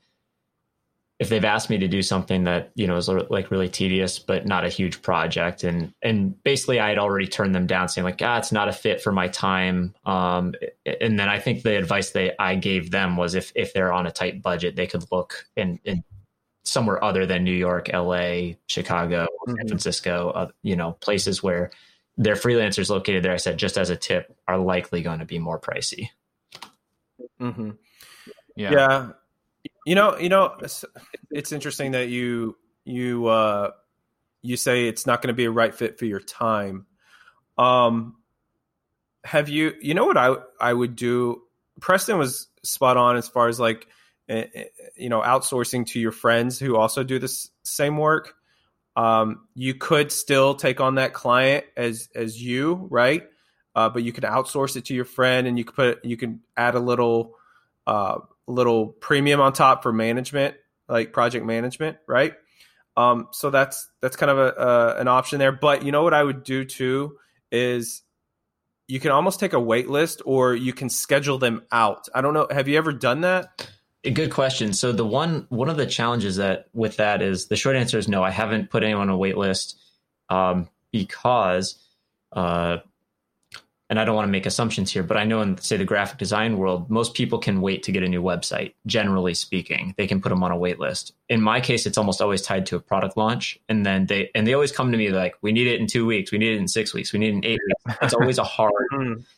Speaker 7: if they've asked me to do something that you know is like really tedious but not a huge project, and and basically I had already turned them down, saying like, ah, it's not a fit for my time. Um, and then I think the advice they I gave them was if if they're on a tight budget, they could look and in somewhere other than New York, L.A., Chicago, San
Speaker 2: Mhm.
Speaker 7: Francisco, uh, you know, places where their freelancers located there. I said just as a tip are likely going to be more pricey.
Speaker 2: Mm-hmm.
Speaker 8: Yeah.
Speaker 2: yeah you know you know it's, it's interesting that you you uh you say it's not going to be a right fit for your time um have you you know what i i would do preston was spot on as far as like you know outsourcing to your friends who also do this same work um you could still take on that client as as you right uh, but you can outsource it to your friend and you can put you can add a little uh, little premium on top for management, like project management, right? Um, so that's that's kind of a, uh, an option there. But you know what I would do too is you can almost take a wait list or you can schedule them out. I don't know. Have you ever done that?
Speaker 7: Good question. So the one one of the challenges that with that is the short answer is no. I haven't put anyone on a wait list um, because, uh, and I don't want to make assumptions here, but I know in say the graphic design world, most people can wait to get a new website. Generally speaking, they can put them on a wait list. In my case, it's almost always tied to a product launch, and then they and they always come to me like, "We need it in two weeks. We need it in six weeks. We need it in eight weeks." It's always a hard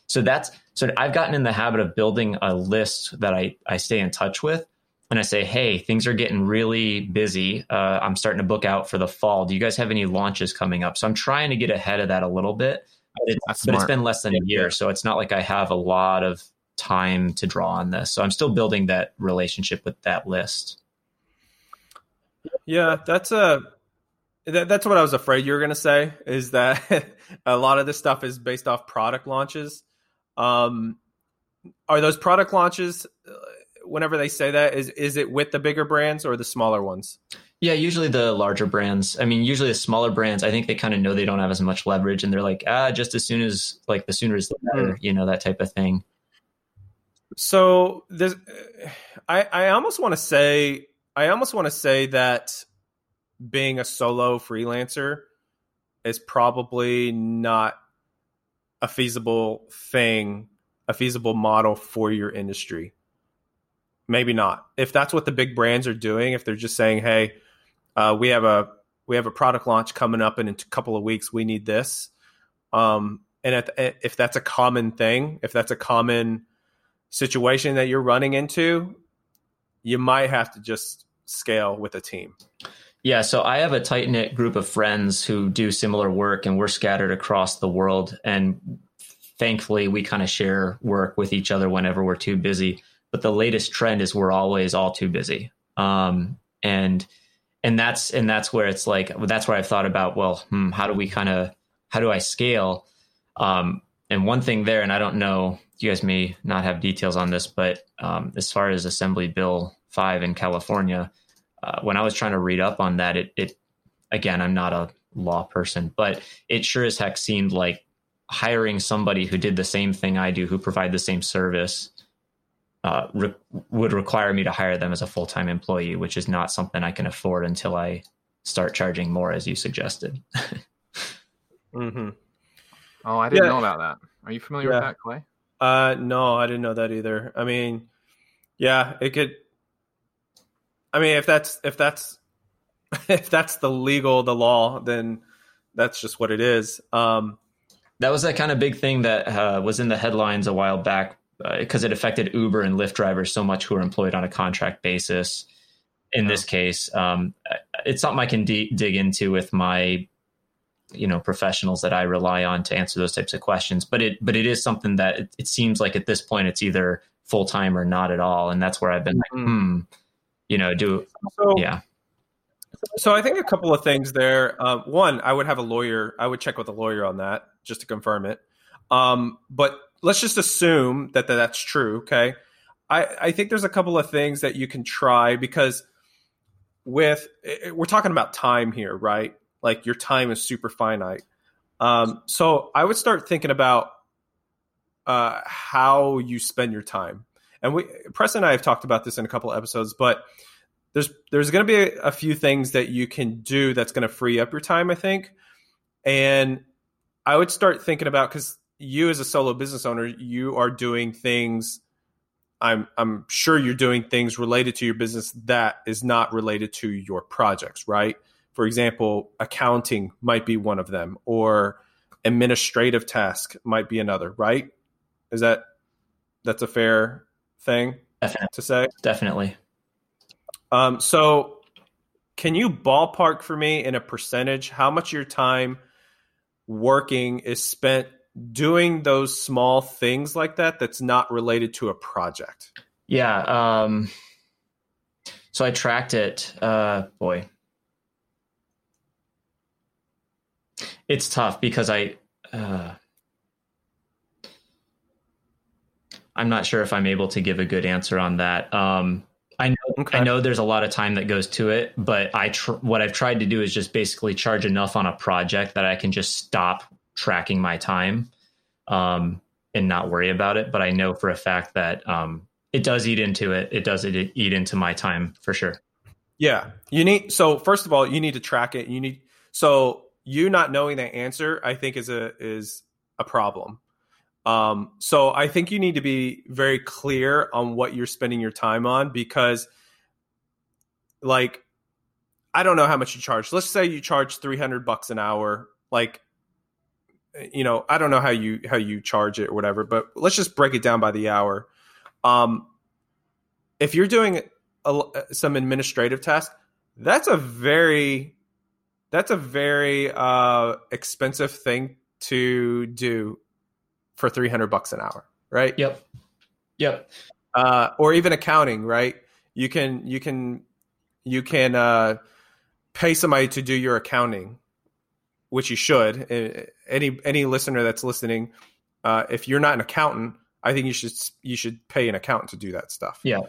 Speaker 7: so that's so I've gotten in the habit of building a list that I I stay in touch with, and I say, hey, things are getting really busy. Uh, I'm starting to book out for the fall. Do you guys have any launches coming up? So I'm trying to get ahead of that a little bit. But, it's,
Speaker 8: That's
Speaker 7: but it's
Speaker 8: smart.
Speaker 7: been less than a year, so it's not like I have a lot of time to draw on this. So I'm still building that relationship with that list.
Speaker 2: Yeah, that's a that, that's what I was afraid you were going to say is that a lot of this stuff is based off product launches. Um, are those product launches? uh, Whenever they say that, is is it with the bigger brands or the smaller ones?
Speaker 7: Yeah, usually the larger brands. I mean, usually the smaller brands. I think they kind of know they don't have as much leverage, and they're like, ah, just as soon as like the sooner is the better, you know, that type of thing.
Speaker 2: So there's, I I almost want to say I almost want to say that being a solo freelancer is probably not a feasible thing, a feasible model for your industry. Maybe not. If that's what the big brands are doing, if they're just saying, "Hey, uh, we have a we have a product launch coming up in a couple of weeks. We need this," um, and if, if that's a common thing, if that's a common situation that you're running into, you might have to just scale with a team.
Speaker 7: Yeah, so I have a tight knit group of friends who do similar work, and we're scattered across the world. And thankfully, we kind of share work with each other whenever we're too busy. But the latest trend is we're always all too busy, um, and and that's and that's where it's like that's where I've thought about well, hmm, how do we kind of how do I scale? Um, and one thing there, and I don't know, you guys may not have details on this, but um, as far as Assembly Bill Five in California uh, when I was trying to read up on that, it, it again, I'm not a law person, but it sure as heck seemed like hiring somebody who did the same thing I do, who provide the same service, uh, re- would require me to hire them as a full time employee, which is not something I can afford until I start charging more, as you suggested.
Speaker 2: Mm-hmm.
Speaker 8: Oh, I didn't
Speaker 2: Yeah.
Speaker 8: know about that. Are you familiar
Speaker 2: Yeah.
Speaker 8: with that, Clay?
Speaker 2: Uh, no, I didn't know that either. I mean, yeah, it could. I mean, if that's if that's if that's the legal, the law, then that's just what it is. Um,
Speaker 7: That was that kind of big thing that uh, was in the headlines a while back because it affected Uber and Lyft drivers so much who are employed on a contract basis. In this case, um, it's something I can d- dig into with my, you know, professionals that I rely on to answer those types of questions. But it, but it is something that it, it seems like at this point it's either full time or not at all, and that's where I've been like, hmm, you know, do
Speaker 2: so
Speaker 7: yeah,
Speaker 2: So I think a couple of things there. Um, one, I would have a lawyer. I would check with a lawyer on that just to confirm it. Um, but let's just assume that, that that's true. Okay. I, I think there's a couple of things that you can try because with eh, we're talking about time here, right? Like your time is super finite. Um, so I would start thinking about uh, how you spend your time. And we, Preston and I have talked about this in a couple of episodes, but there's there's going to be a, a few things that you can do that's going to free up your time, I think. And I would start thinking about because you as a solo business owner, you are doing things. I'm I'm sure you're doing things related to your business that is not related to your projects, right? For example, accounting might be one of them, or administrative task might be another, right? Is that that's a fair thing
Speaker 7: definitely,
Speaker 2: to say?
Speaker 7: definitely.
Speaker 2: Um, so, can you ballpark for me in a percentage how much of your time working is spent doing those small things like that that's not related to a project?
Speaker 7: Yeah. Um, so I tracked it. Uh, boy, it's tough because I. Uh, I'm not sure if I'm able to give a good answer on that. Um, I know
Speaker 2: Okay.
Speaker 7: I know there's a lot of time that goes to it, but I tr- what I've tried to do is just basically charge enough on a project that I can just stop tracking my time um, and not worry about it. But I know for a fact that um, it does eat into it. It does eat into my time for sure.
Speaker 2: Yeah, you need. So first of all, you need to track it. You need. So you not knowing the answer, I think, is a is a problem. Um, so I think you need to be very clear on what you're spending your time on because, like, I don't know how much you charge. Let's say you charge three hundred bucks an hour. Like, you know, I don't know how you how you charge it or whatever, but let's just break it down by the hour. Um, if you're doing a, some administrative task, that's a very that's a very uh, expensive thing to do for 300 bucks an hour, right?
Speaker 7: Yep. Yep.
Speaker 2: Uh, or even accounting, right? You can you can you can uh, pay somebody to do your accounting, which you should. Uh, Any any listener that's listening, uh, if you're not an accountant, I think you should you should pay an accountant to do that stuff.
Speaker 7: Yeah.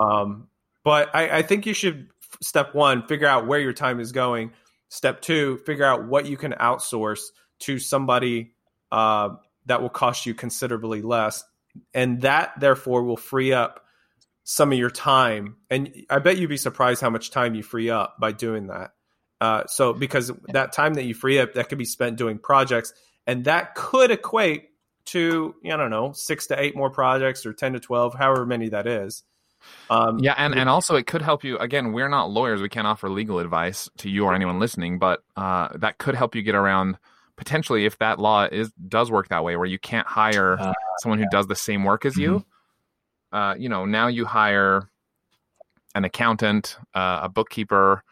Speaker 2: Um, but I, I think you should step one figure out where your time is going. Step two, figure out what you can outsource to somebody uh, that will cost you considerably less, and that therefore will free up some of your time. And I bet you'd be surprised how much time you free up by doing that. Uh, so because that time that you free up, that could be spent doing projects, and that could equate to I don't know six to eight more projects or ten to twelve, however many that is. Um,
Speaker 1: Yeah, and, and also it could help you. Again, we're not lawyers; we can't offer legal advice to you or anyone listening. But uh, that could help you get around potentially if that law is does work that way, where you can't hire
Speaker 7: Uh,
Speaker 1: someone who does the same work as you. Uh, you know, now you hire an accountant, uh, a bookkeeper,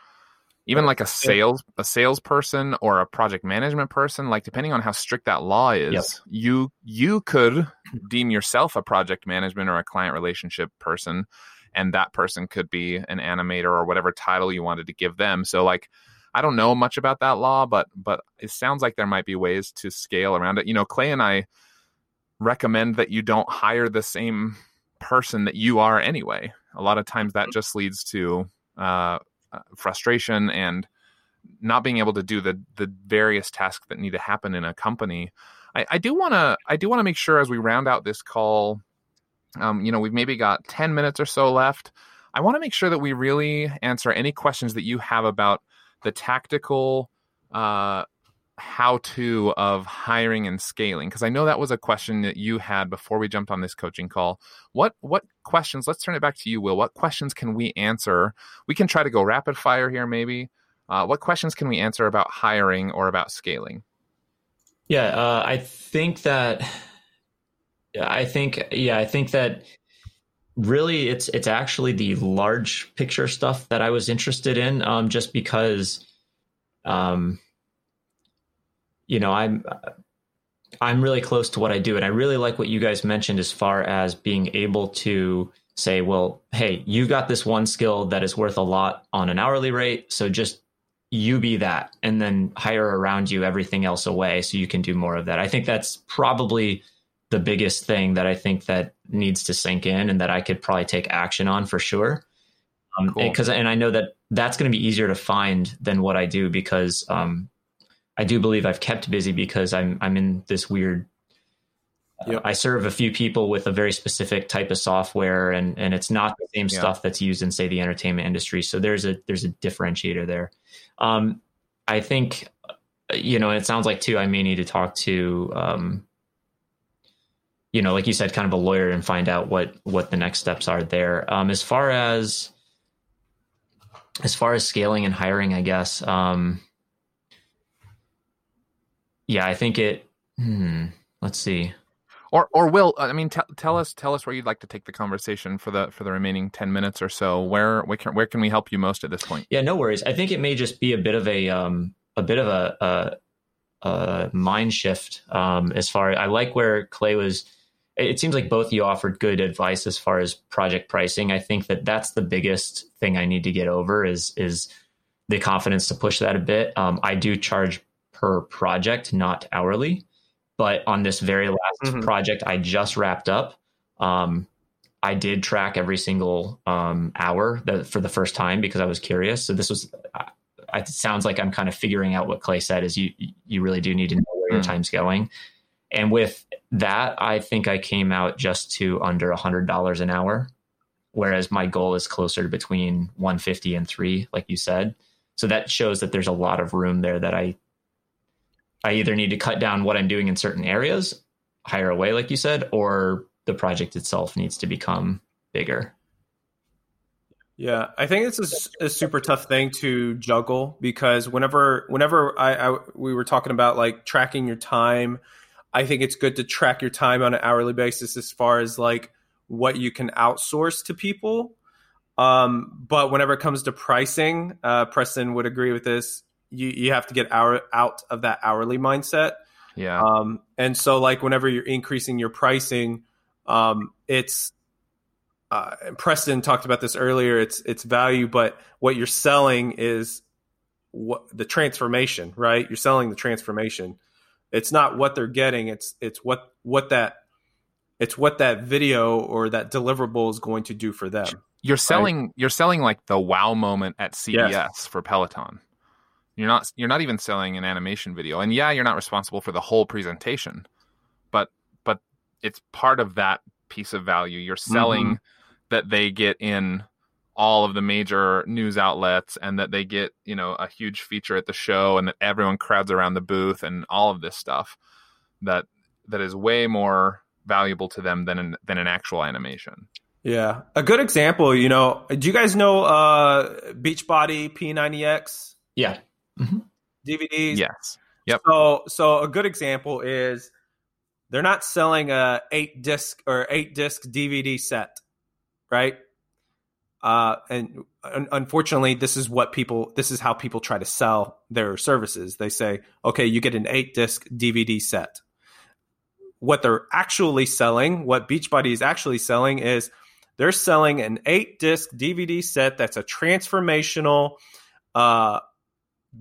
Speaker 1: even like a sales a salesperson or a project management person. Like depending on how strict that law is,
Speaker 7: Yep.
Speaker 1: you you could deem yourself a project management or a client relationship person and that person could be an animator or whatever title you wanted to give them so like i don't know much about that law but but it sounds like there might be ways to scale around it you know clay and i recommend that you don't hire the same person that you are anyway a lot of times that just leads to uh, uh, frustration and not being able to do the the various tasks that need to happen in a company I, I do want to I do want to make sure as we round out this call, um, you know, we've maybe got ten minutes or so left. I want to make sure that we really answer any questions that you have about the tactical uh, how to of hiring and scaling because I know that was a question that you had before we jumped on this coaching call. What what questions? Let's turn it back to you, Will. What questions can we answer? We can try to go rapid fire here, maybe. Uh, what questions can we answer about hiring or about scaling?
Speaker 7: Yeah, uh, I think that. I think yeah, I think that really it's it's actually the large picture stuff that I was interested in, um, just because, um, you know, I'm I'm really close to what I do, and I really like what you guys mentioned as far as being able to say, well, hey, you've got this one skill that is worth a lot on an hourly rate, so just you be that, and then hire around you everything else away, so you can do more of that. I think that's probably the biggest thing that I think that needs to sink in and that I could probably take action on for sure. Um,
Speaker 1: Cool.
Speaker 7: because and I know that that's going to be easier to find than what I do because um, I do believe I've kept busy because I'm I'm in this weird. uh, I serve a few people with a very specific type of software, and and it's not the same
Speaker 1: Yeah.
Speaker 7: stuff that's used in say the entertainment industry. So there's a there's a differentiator there. Um, I think, uh, you know, it sounds like too. I may need to talk to, um, you know, like you said, kind of a lawyer and find out what what the next steps are there. Um, as far as as far as scaling and hiring, I guess. Um, yeah, I think it. Hmm, let's see.
Speaker 1: Or or Will, I mean, tell tell us tell us where you'd like to take the conversation for the for the remaining ten minutes or so. Where where can, where can we help you most at this point?
Speaker 7: Yeah, no worries. I think it may just be a bit of a um, a bit of a, a, a mind shift um, as far. I like where Clay was. It seems like both of you offered good advice as far as project pricing. I think that that's the biggest thing I need to get over is is the confidence to push that a bit. Um, I do charge per project, not hourly, but on this very last
Speaker 2: Mhm.
Speaker 7: project I just wrapped up, um, I did track every single um, hour that, for the first time because I was curious. So this was. Uh, it sounds like I'm kind of figuring out what Clay said. Is you you really do need to know where your
Speaker 1: Mm.
Speaker 7: time's going, and with that, I think I came out just to under hundred dollars an hour, whereas my goal is closer to between 150 and three, like you said. So that shows that there's a lot of room there that I I either need to cut down what I'm doing in certain areas, hire away, like you said, or the project itself needs to become bigger.
Speaker 2: Yeah, I think this is a super tough thing to juggle because whenever whenever I, I we were talking about like tracking your time, I think it's good to track your time on an hourly basis as far as like what you can outsource to people. Um, but whenever it comes to pricing, uh, Preston would agree with this. You you have to get hour, out of that hourly mindset.
Speaker 1: Yeah,
Speaker 2: Um, and so, like, whenever you're increasing your pricing, um, it's uh, Preston talked about this earlier. It's it's value, but what you're selling is what the transformation, right? You're selling the transformation. It's not what they're getting. It's it's what what that it's what that video or that deliverable is going to do for them.
Speaker 1: you're selling you're selling like the wow moment at CES
Speaker 2: Yes.
Speaker 1: for Peloton. You're not you're not even selling an animation video, and yeah, you're not responsible for the whole presentation, but but it's part of that piece of value. You're selling that they get in all of the major news outlets and that they get you know a huge feature at the show and that everyone crowds around the booth and all of this stuff that that is way more valuable to them than an, than an actual animation.
Speaker 2: Yeah, a good example. You know, do you guys know uh, Beachbody P90X
Speaker 7: Yeah.
Speaker 2: DVDs?
Speaker 1: Yes. Yep.
Speaker 2: So, so a good example is they're not selling a eight disc or eight disc DVD set, right? Uh, and un- unfortunately, this is what people. This is how people try to sell their services. They say, "Okay, you get an eight disc DVD set." What they're actually selling, what Beachbody is actually selling, is they're selling an eight disc DVD set that's a transformational uh,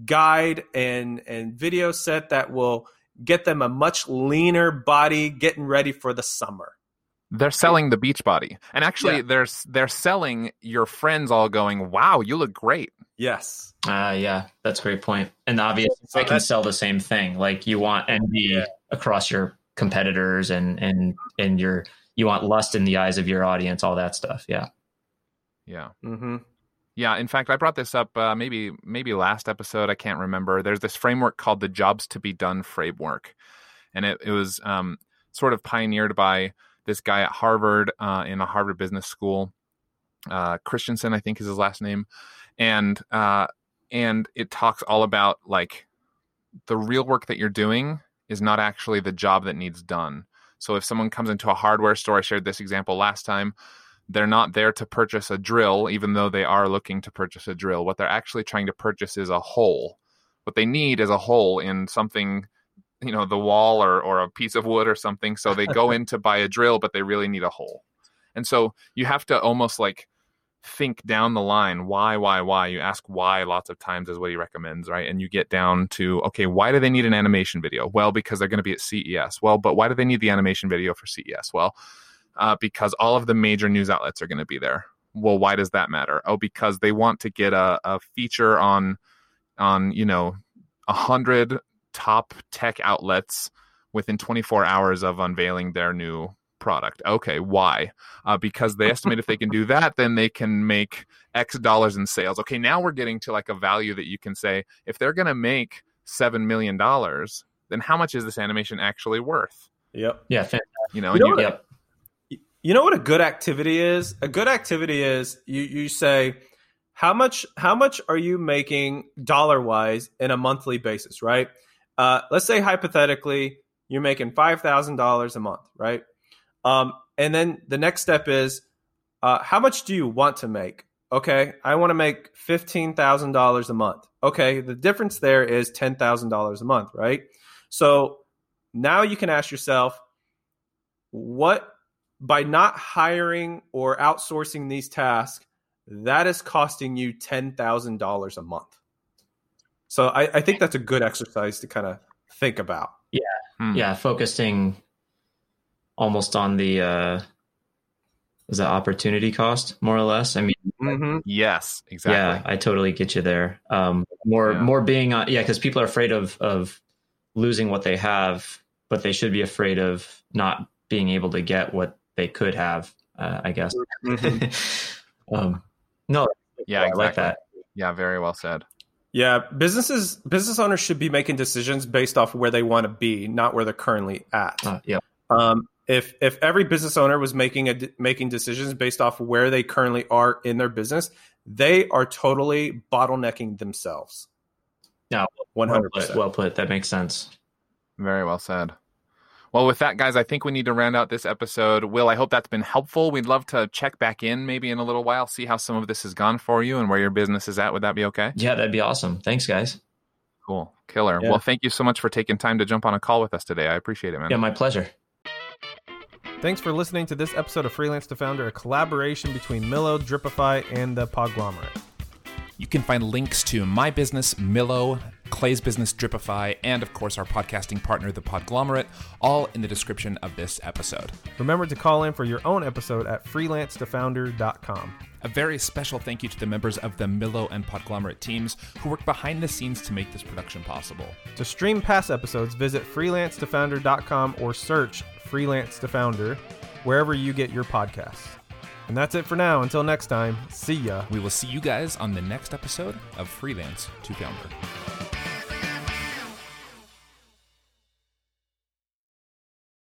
Speaker 2: guide and and video set that will get them a much leaner body getting ready for the summer.
Speaker 1: They're selling the beach body. And actually
Speaker 2: Yeah.
Speaker 1: they're they're selling your friends all going, "Wow, you look great."
Speaker 2: Yes.
Speaker 7: Uh, yeah, that's a great point. And obviously,
Speaker 2: So
Speaker 7: they can sell the same thing. Like you want envy
Speaker 2: Yeah.
Speaker 7: across your competitors, and and and your you want lust in the eyes of your audience, all that stuff. Yeah.
Speaker 1: Yeah.
Speaker 2: hmm
Speaker 1: Yeah, in fact, I brought this up uh, maybe maybe last episode. I can't remember. There's this framework called the Jobs to Be Done framework, and it, it was um, sort of pioneered by this guy at Harvard uh, in the Harvard Business School, uh, Christensen, I think is his last name, and uh, and it talks all about like the real work that you're doing is not actually the job that needs done. So if someone comes into a hardware store, I shared this example last time they're not there to purchase a drill, even though they are looking to purchase a drill. What they're actually trying to purchase is a hole. What they need is a hole in something, you know, the wall or, or a piece of wood or something. So they go in to buy a drill, but they really need a hole. And so you have to almost like think down the line why, why, why. You ask why lots of times is what he recommends, right? And you get down to, okay, why do they need an animation video? Well, because they're going to be at CES. Well, but why do they need the animation video for CES? Well, uh, because all of the major news outlets are going to be there. Well, why does that matter? Oh, because they want to get a, a feature on on you know a hundred top tech outlets within 24 hours of unveiling their new product. Okay, why? Uh, because they estimate if they can do that, then they can make X dollars in sales. Okay, now we're getting to like a value that you can say if they're going to make seven million dollars, then how much is this animation actually worth?
Speaker 2: Yep.
Speaker 7: Yeah.
Speaker 1: You know,
Speaker 2: You know
Speaker 1: and
Speaker 2: what
Speaker 1: you,
Speaker 7: Yep.
Speaker 2: You know what a good activity is? A good activity is you you say how much how much are you making dollar wise in a monthly basis, right? Uh, let's say hypothetically you're making five thousand dollars a month, right? Um, and then the next step is uh, how much do you want to make? Okay, I want to make fifteen thousand dollars a month. Okay, the difference there is ten thousand dollars a month, right? So now you can ask yourself, what by not hiring or outsourcing these tasks, that is costing you ten thousand dollars a month. So I, I think that's a good exercise to kind of think about.
Speaker 1: hmm.
Speaker 7: yeah focusing almost on the uh is that opportunity cost more or less i mean
Speaker 2: Mm-hmm.
Speaker 1: Yes, exactly.
Speaker 7: yeah i totally get you there um more
Speaker 1: Yeah.
Speaker 7: more being on yeah because people are afraid of of losing what they have but they should be afraid of not being able to get what they could have uh, i guess um no
Speaker 1: Yeah,
Speaker 7: I
Speaker 1: exactly.
Speaker 7: like that
Speaker 1: Yeah, very well said.
Speaker 2: Yeah, businesses business owners should be making decisions based off where they want to be, not where they're currently at.
Speaker 7: uh, yeah
Speaker 2: Um, if if every business owner was making a making decisions based off where they currently are in their business, they are totally bottlenecking themselves.
Speaker 7: No,
Speaker 2: one
Speaker 7: well
Speaker 2: hundred percent.
Speaker 7: well put that makes sense
Speaker 1: Very well said. Well, with that, guys, I think we need to round out this episode. Will, I hope that's been helpful. We'd love to check back in maybe in a little while, see how some of this has gone for you and where your business is at. Would that be okay?
Speaker 7: yeah that'd be awesome thanks guys
Speaker 1: Cool. Killer.
Speaker 2: Yeah.
Speaker 1: Well, thank you so much for taking time to jump on a call with us today. I appreciate it, man.
Speaker 7: yeah my pleasure
Speaker 9: Thanks for listening to this episode of Freelance to Founder, a collaboration between Millo, Dripify, and the Podglomerate.
Speaker 1: You can find links to my business, Millo, Clay's business, Dripify, and of course our podcasting partner, The Podglomerate, all in the description of this episode.
Speaker 9: Remember to call in for your own episode at freelancetofounder.com.
Speaker 1: A very special thank you to the members of the Millo and Podglomerate teams who work behind the scenes to make this production possible.
Speaker 9: To stream past episodes, visit freelancetofounder.com or search Freelance to Founder wherever you get your podcasts. And that's it for now. Until next time, see ya.
Speaker 1: We will see you guys on the next episode of Freelance to Founder.